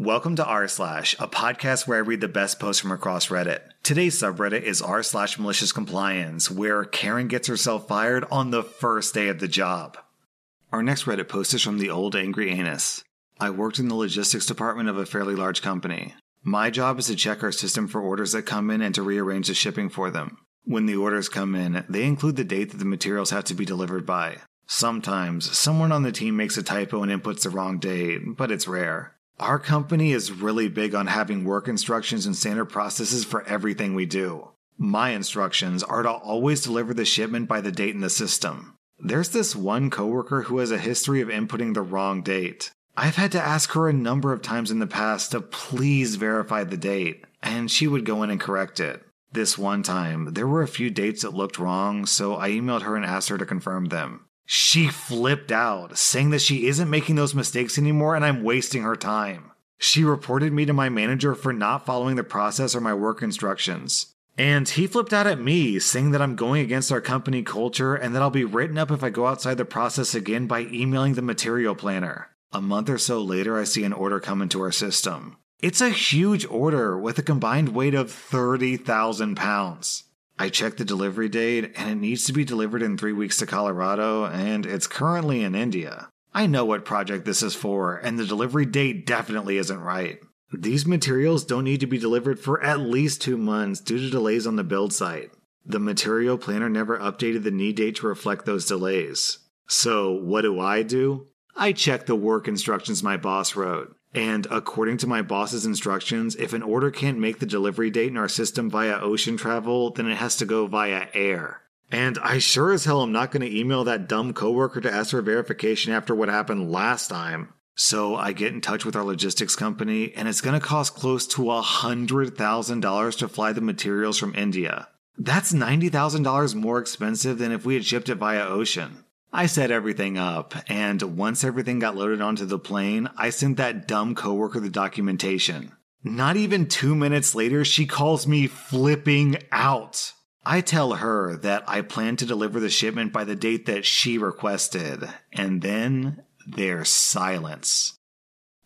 Welcome to r slash, a podcast where I read the best posts from across Reddit. Today's subreddit is r slash malicious compliance, where Karen gets herself fired on the first day of the job. Our next Reddit post is from the old angry anus. I worked in the logistics department of a fairly large company. My job is to check our system for orders that come in and to rearrange the shipping for them. When the orders come in, they include the date that the materials have to be delivered by. Sometimes, someone on the team makes a typo and inputs the wrong date, but it's rare. Our company is really big on having work instructions and standard processes for everything we do. My instructions are to always deliver the shipment by the date in the system. There's this one coworker who has a history of inputting the wrong date. I've had to ask her a number of times in the past to please verify the date, and she would go in and correct it. This one time, there were a few dates that looked wrong, so I emailed her and asked her to confirm them. She flipped out, saying that she isn't making those mistakes anymore and I'm wasting her time. She reported me to my manager for not following the process or my work instructions. And he flipped out at me, saying that I'm going against our company culture and that I'll be written up if I go outside the process again by emailing the material planner. A month or so later, I see an order come into our system. It's a huge order with a combined weight of 30,000 pounds. I checked the delivery date and it needs to be delivered in three weeks to Colorado, and it's currently in India. I know what project this is for, and the delivery date definitely isn't right. These materials don't need to be delivered for at least two months due to delays on the build site. The material planner never updated the need date to reflect those delays. So, what do I do? I check the work instructions my boss wrote. And according to my boss's instructions, if an order can't make the delivery date in our system via ocean travel, then it has to go via air. And I sure as hell am not going to email that dumb coworker to ask for verification after what happened last time. So I get in touch with our logistics company, and it's going to cost close to a $100,000 to fly the materials from India. That's $90,000 more expensive than if we had shipped it via ocean. I set everything up, and once everything got loaded onto the plane, I sent that dumb coworker the documentation. Not even two minutes later, she calls me flipping out. I tell her that I plan to deliver the shipment by the date that she requested, and then there's silence.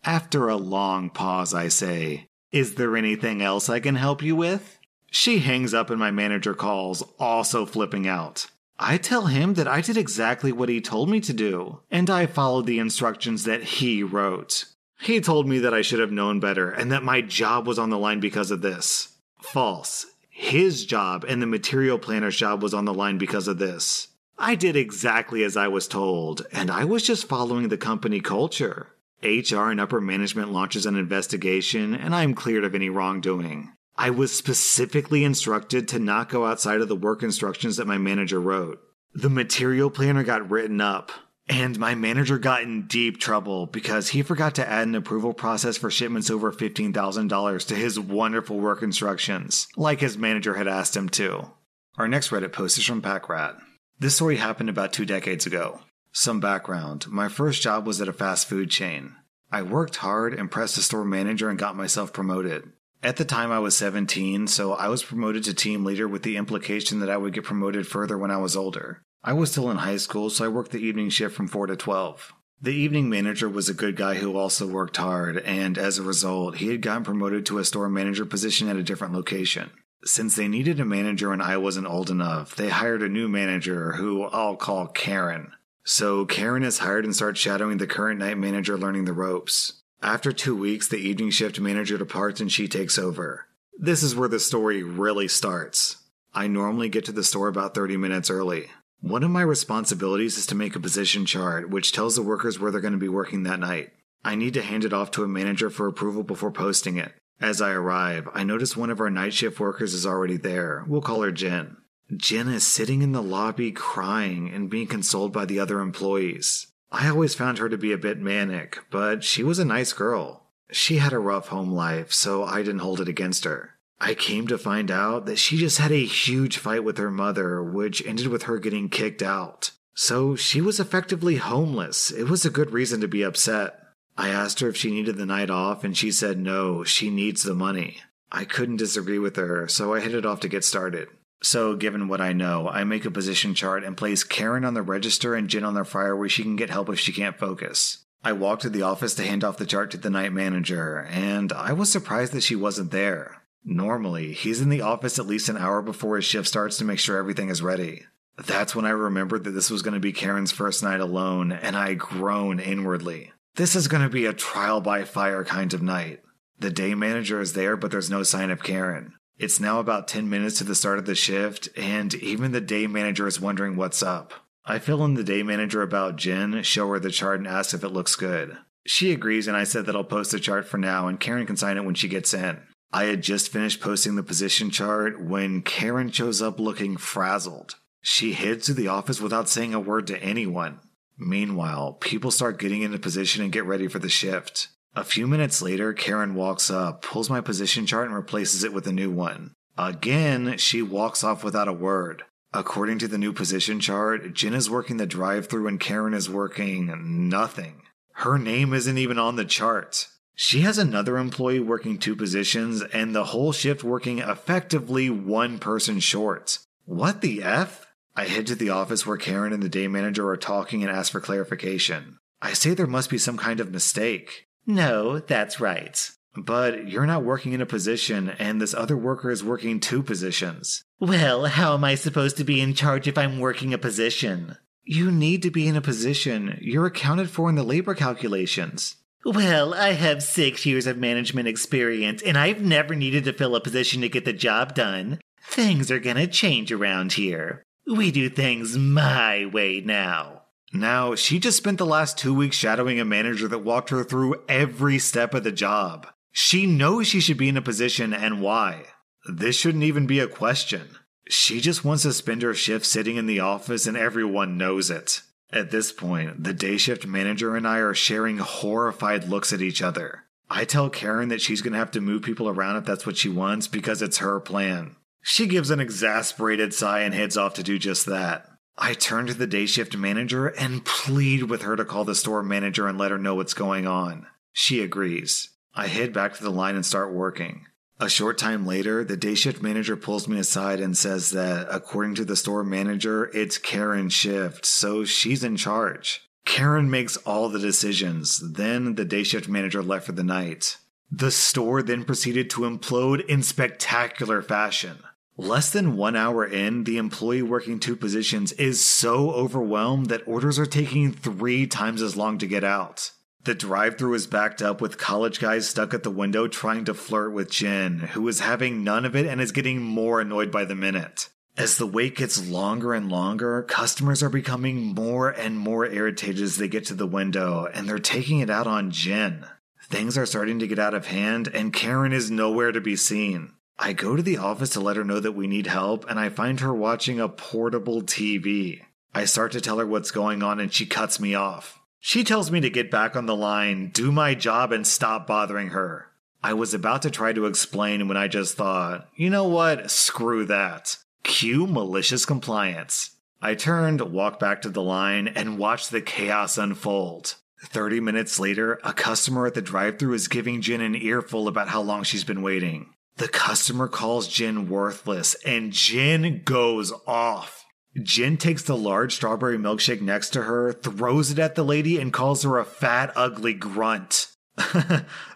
After a long pause, I say, Is there anything else I can help you with? She hangs up and my manager calls, also flipping out. I tell him that I did exactly what he told me to do, and I followed the instructions that he wrote. He told me that I should have known better and that my job was on the line because of this. False. His job and the material planner's job was on the line because of this. I did exactly as I was told, and I was just following the company culture. HR and upper management launches an investigation, and I am cleared of any wrongdoing. I was specifically instructed to not go outside of the work instructions that my manager wrote. The material planner got written up, and my manager got in deep trouble because he forgot to add an approval process for shipments over $15,000 to his wonderful work instructions, like his manager had asked him to. Our next Reddit post is from Packrat. This story happened about two decades ago. Some background my first job was at a fast food chain. I worked hard, and impressed the store manager, and got myself promoted. At the time, I was 17, so I was promoted to team leader with the implication that I would get promoted further when I was older. I was still in high school, so I worked the evening shift from 4 to 12. The evening manager was a good guy who also worked hard, and as a result, he had gotten promoted to a store manager position at a different location. Since they needed a manager and I wasn't old enough, they hired a new manager who I'll call Karen. So Karen is hired and starts shadowing the current night manager learning the ropes. After two weeks, the evening shift manager departs and she takes over. This is where the story really starts. I normally get to the store about 30 minutes early. One of my responsibilities is to make a position chart which tells the workers where they're going to be working that night. I need to hand it off to a manager for approval before posting it. As I arrive, I notice one of our night shift workers is already there. We'll call her Jen. Jen is sitting in the lobby crying and being consoled by the other employees. I always found her to be a bit manic, but she was a nice girl. She had a rough home life, so I didn't hold it against her. I came to find out that she just had a huge fight with her mother, which ended with her getting kicked out. So she was effectively homeless. It was a good reason to be upset. I asked her if she needed the night off, and she said no, she needs the money. I couldn't disagree with her, so I headed off to get started. So, given what I know, I make a position chart and place Karen on the register and Jen on the fryer where she can get help if she can't focus. I walked to the office to hand off the chart to the night manager, and I was surprised that she wasn't there. Normally, he's in the office at least an hour before his shift starts to make sure everything is ready. That's when I remembered that this was going to be Karen's first night alone, and I groan inwardly. This is going to be a trial by fire kind of night. The day manager is there, but there's no sign of Karen. It's now about 10 minutes to the start of the shift, and even the day manager is wondering what's up. I fill in the day manager about Jen, show her the chart, and ask if it looks good. She agrees, and I said that I'll post the chart for now, and Karen can sign it when she gets in. I had just finished posting the position chart when Karen shows up looking frazzled. She heads to the office without saying a word to anyone. Meanwhile, people start getting into position and get ready for the shift. A few minutes later, Karen walks up, pulls my position chart, and replaces it with a new one. Again, she walks off without a word. According to the new position chart, Jen is working the drive through and Karen is working nothing. Her name isn't even on the chart. She has another employee working two positions and the whole shift working effectively one person short. What the F? I head to the office where Karen and the day manager are talking and ask for clarification. I say there must be some kind of mistake. No, that's right. But you're not working in a position, and this other worker is working two positions. Well, how am I supposed to be in charge if I'm working a position? You need to be in a position. You're accounted for in the labor calculations. Well, I have six years of management experience, and I've never needed to fill a position to get the job done. Things are gonna change around here. We do things my way now. Now, she just spent the last two weeks shadowing a manager that walked her through every step of the job. She knows she should be in a position and why. This shouldn't even be a question. She just wants to spend her shift sitting in the office and everyone knows it. At this point, the day shift manager and I are sharing horrified looks at each other. I tell Karen that she's going to have to move people around if that's what she wants because it's her plan. She gives an exasperated sigh and heads off to do just that. I turn to the day shift manager and plead with her to call the store manager and let her know what's going on. She agrees. I head back to the line and start working. A short time later, the day shift manager pulls me aside and says that, according to the store manager, it's Karen's shift, so she's in charge. Karen makes all the decisions. Then the day shift manager left for the night. The store then proceeded to implode in spectacular fashion. Less than one hour in, the employee working two positions is so overwhelmed that orders are taking three times as long to get out. The drive through is backed up with college guys stuck at the window trying to flirt with Jen, who is having none of it and is getting more annoyed by the minute. As the wait gets longer and longer, customers are becoming more and more irritated as they get to the window, and they're taking it out on Jen. Things are starting to get out of hand, and Karen is nowhere to be seen. I go to the office to let her know that we need help, and I find her watching a portable TV. I start to tell her what's going on, and she cuts me off. She tells me to get back on the line, do my job, and stop bothering her. I was about to try to explain when I just thought, you know what? Screw that. Cue malicious compliance. I turned, walked back to the line, and watched the chaos unfold. 30 minutes later, a customer at the drive thru is giving Jen an earful about how long she's been waiting. The customer calls Jen worthless, and Jen goes off. Jen takes the large strawberry milkshake next to her, throws it at the lady, and calls her a fat, ugly grunt.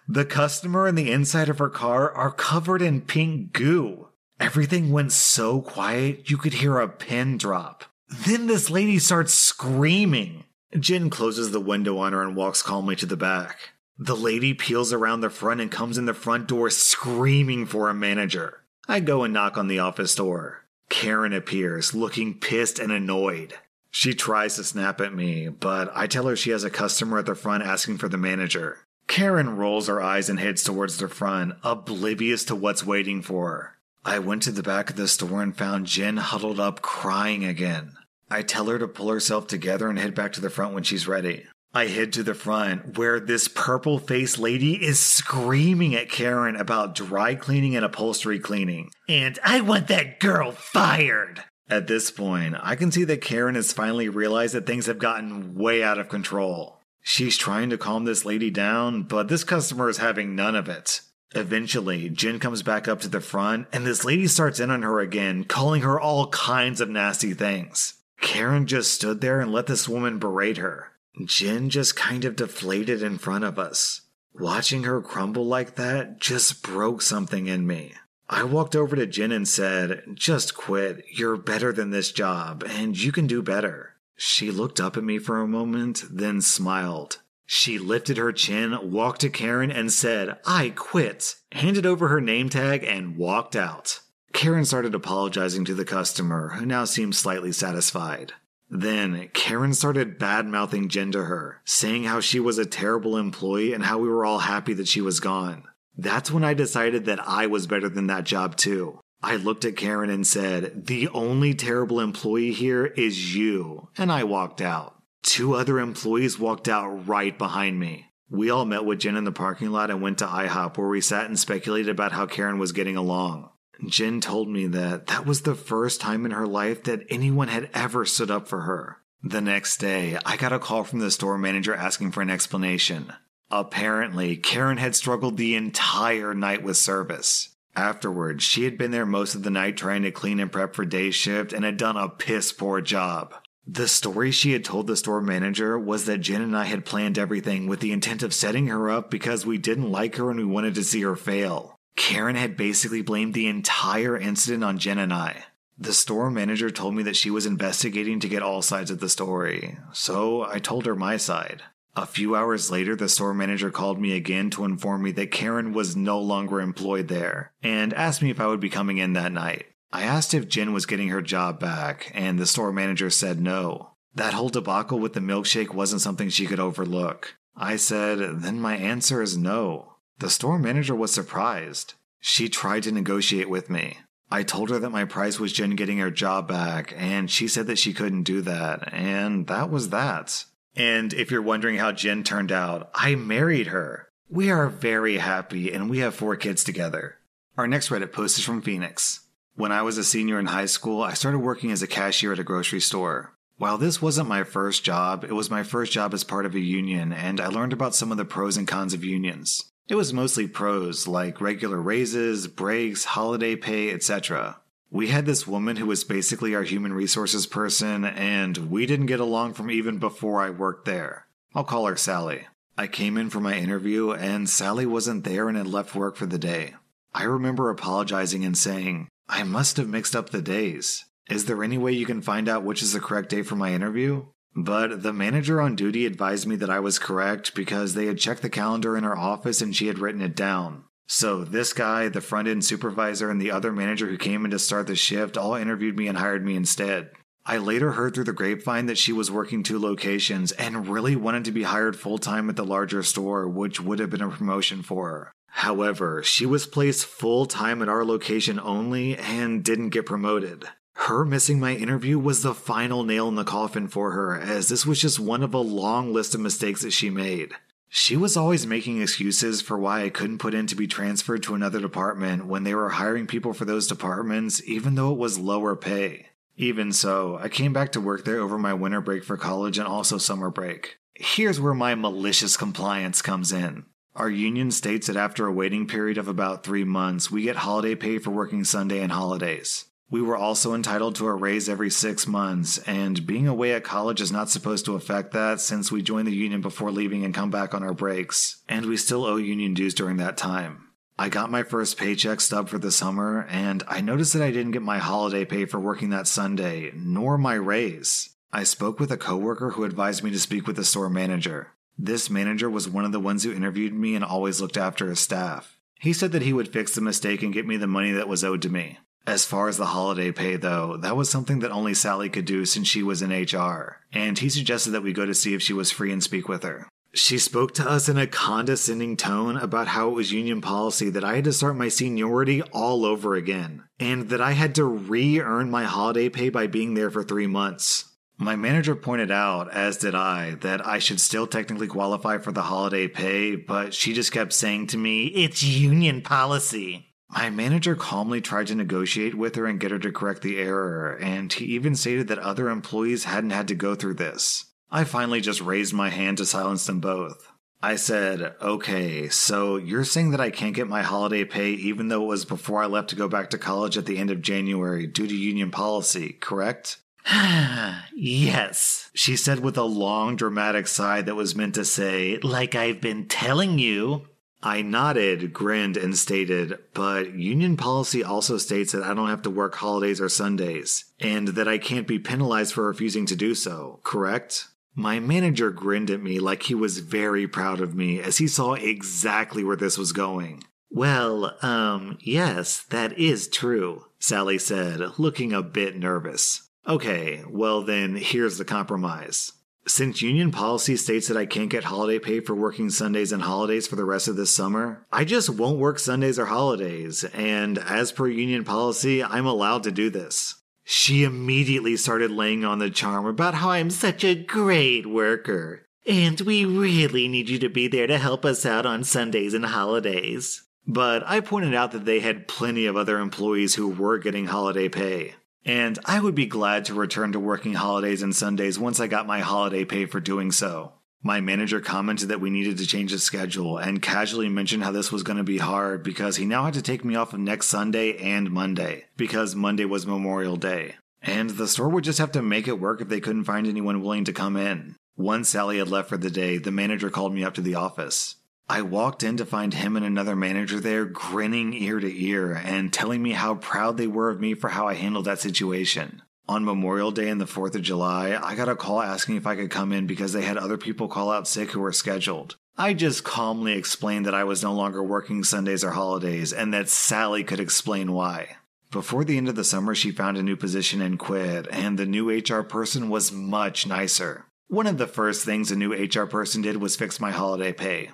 the customer and the inside of her car are covered in pink goo. Everything went so quiet you could hear a pin drop. Then this lady starts screaming. Jen closes the window on her and walks calmly to the back. The lady peels around the front and comes in the front door screaming for a manager. I go and knock on the office door. Karen appears, looking pissed and annoyed. She tries to snap at me, but I tell her she has a customer at the front asking for the manager. Karen rolls her eyes and heads towards the front, oblivious to what's waiting for her. I went to the back of the store and found Jen huddled up crying again. I tell her to pull herself together and head back to the front when she's ready. I head to the front where this purple faced lady is screaming at Karen about dry cleaning and upholstery cleaning. And I want that girl fired! At this point, I can see that Karen has finally realized that things have gotten way out of control. She's trying to calm this lady down, but this customer is having none of it. Eventually, Jen comes back up to the front, and this lady starts in on her again, calling her all kinds of nasty things. Karen just stood there and let this woman berate her. Jen just kind of deflated in front of us. Watching her crumble like that just broke something in me. I walked over to Jen and said, Just quit. You're better than this job, and you can do better. She looked up at me for a moment, then smiled. She lifted her chin, walked to Karen, and said, I quit, handed over her name tag, and walked out. Karen started apologizing to the customer, who now seemed slightly satisfied. Then, Karen started bad mouthing Jen to her, saying how she was a terrible employee and how we were all happy that she was gone. That's when I decided that I was better than that job, too. I looked at Karen and said, The only terrible employee here is you, and I walked out. Two other employees walked out right behind me. We all met with Jen in the parking lot and went to IHOP where we sat and speculated about how Karen was getting along. Jen told me that that was the first time in her life that anyone had ever stood up for her. The next day, I got a call from the store manager asking for an explanation. Apparently, Karen had struggled the entire night with service. Afterwards, she had been there most of the night trying to clean and prep for day shift and had done a piss poor job. The story she had told the store manager was that Jen and I had planned everything with the intent of setting her up because we didn't like her and we wanted to see her fail. Karen had basically blamed the entire incident on Jen and I. The store manager told me that she was investigating to get all sides of the story, so I told her my side. A few hours later, the store manager called me again to inform me that Karen was no longer employed there and asked me if I would be coming in that night. I asked if Jen was getting her job back, and the store manager said no. That whole debacle with the milkshake wasn't something she could overlook. I said, then my answer is no. The store manager was surprised. She tried to negotiate with me. I told her that my price was Jen getting her job back, and she said that she couldn't do that, and that was that. And if you're wondering how Jen turned out, I married her. We are very happy, and we have four kids together. Our next Reddit post is from Phoenix. When I was a senior in high school, I started working as a cashier at a grocery store. While this wasn't my first job, it was my first job as part of a union, and I learned about some of the pros and cons of unions. It was mostly pros, like regular raises, breaks, holiday pay, etc. We had this woman who was basically our human resources person, and we didn't get along from even before I worked there. I'll call her Sally. I came in for my interview, and Sally wasn't there and had left work for the day. I remember apologizing and saying, I must have mixed up the days. Is there any way you can find out which is the correct day for my interview? But the manager on duty advised me that I was correct because they had checked the calendar in her office and she had written it down. So this guy, the front end supervisor, and the other manager who came in to start the shift all interviewed me and hired me instead. I later heard through the grapevine that she was working two locations and really wanted to be hired full time at the larger store, which would have been a promotion for her. However, she was placed full time at our location only and didn't get promoted. Her missing my interview was the final nail in the coffin for her, as this was just one of a long list of mistakes that she made. She was always making excuses for why I couldn't put in to be transferred to another department when they were hiring people for those departments, even though it was lower pay. Even so, I came back to work there over my winter break for college and also summer break. Here's where my malicious compliance comes in. Our union states that after a waiting period of about three months, we get holiday pay for working Sunday and holidays. We were also entitled to a raise every six months, and being away at college is not supposed to affect that since we joined the union before leaving and come back on our breaks, and we still owe union dues during that time. I got my first paycheck stub for the summer, and I noticed that I didn't get my holiday pay for working that Sunday, nor my raise. I spoke with a coworker who advised me to speak with the store manager. This manager was one of the ones who interviewed me and always looked after his staff. He said that he would fix the mistake and get me the money that was owed to me. As far as the holiday pay, though, that was something that only Sally could do since she was in HR, and he suggested that we go to see if she was free and speak with her. She spoke to us in a condescending tone about how it was union policy that I had to start my seniority all over again, and that I had to re earn my holiday pay by being there for three months. My manager pointed out, as did I, that I should still technically qualify for the holiday pay, but she just kept saying to me, It's union policy. My manager calmly tried to negotiate with her and get her to correct the error, and he even stated that other employees hadn't had to go through this. I finally just raised my hand to silence them both. I said, Okay, so you're saying that I can't get my holiday pay even though it was before I left to go back to college at the end of January due to union policy, correct? yes, she said with a long, dramatic sigh that was meant to say, like I've been telling you. I nodded, grinned, and stated, but union policy also states that I don't have to work holidays or Sundays, and that I can't be penalized for refusing to do so, correct? My manager grinned at me like he was very proud of me as he saw exactly where this was going. Well, um, yes, that is true, Sally said, looking a bit nervous. Okay, well then, here's the compromise. Since union policy states that I can't get holiday pay for working Sundays and holidays for the rest of this summer, I just won't work Sundays or holidays, and as per union policy, I'm allowed to do this. She immediately started laying on the charm about how I'm such a great worker, and we really need you to be there to help us out on Sundays and holidays. But I pointed out that they had plenty of other employees who were getting holiday pay. And I would be glad to return to working holidays and Sundays once I got my holiday pay for doing so. My manager commented that we needed to change the schedule and casually mentioned how this was going to be hard because he now had to take me off of next Sunday and Monday because Monday was Memorial Day. And the store would just have to make it work if they couldn't find anyone willing to come in. Once Sally had left for the day, the manager called me up to the office. I walked in to find him and another manager there grinning ear to ear and telling me how proud they were of me for how I handled that situation. On Memorial Day and the 4th of July, I got a call asking if I could come in because they had other people call out sick who were scheduled. I just calmly explained that I was no longer working Sundays or holidays and that Sally could explain why. Before the end of the summer, she found a new position and quit, and the new HR person was much nicer. One of the first things a new HR person did was fix my holiday pay.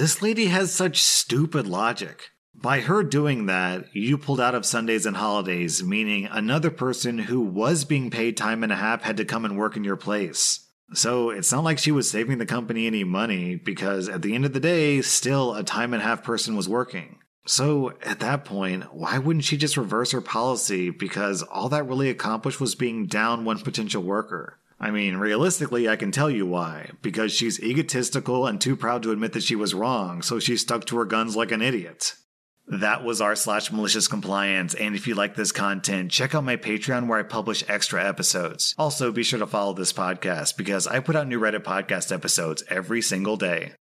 This lady has such stupid logic. By her doing that, you pulled out of Sundays and holidays, meaning another person who was being paid time and a half had to come and work in your place. So it's not like she was saving the company any money because at the end of the day, still a time and a half person was working. So at that point, why wouldn't she just reverse her policy because all that really accomplished was being down one potential worker? I mean, realistically, I can tell you why. Because she's egotistical and too proud to admit that she was wrong, so she stuck to her guns like an idiot. That was r slash malicious compliance, and if you like this content, check out my Patreon where I publish extra episodes. Also, be sure to follow this podcast because I put out new Reddit podcast episodes every single day.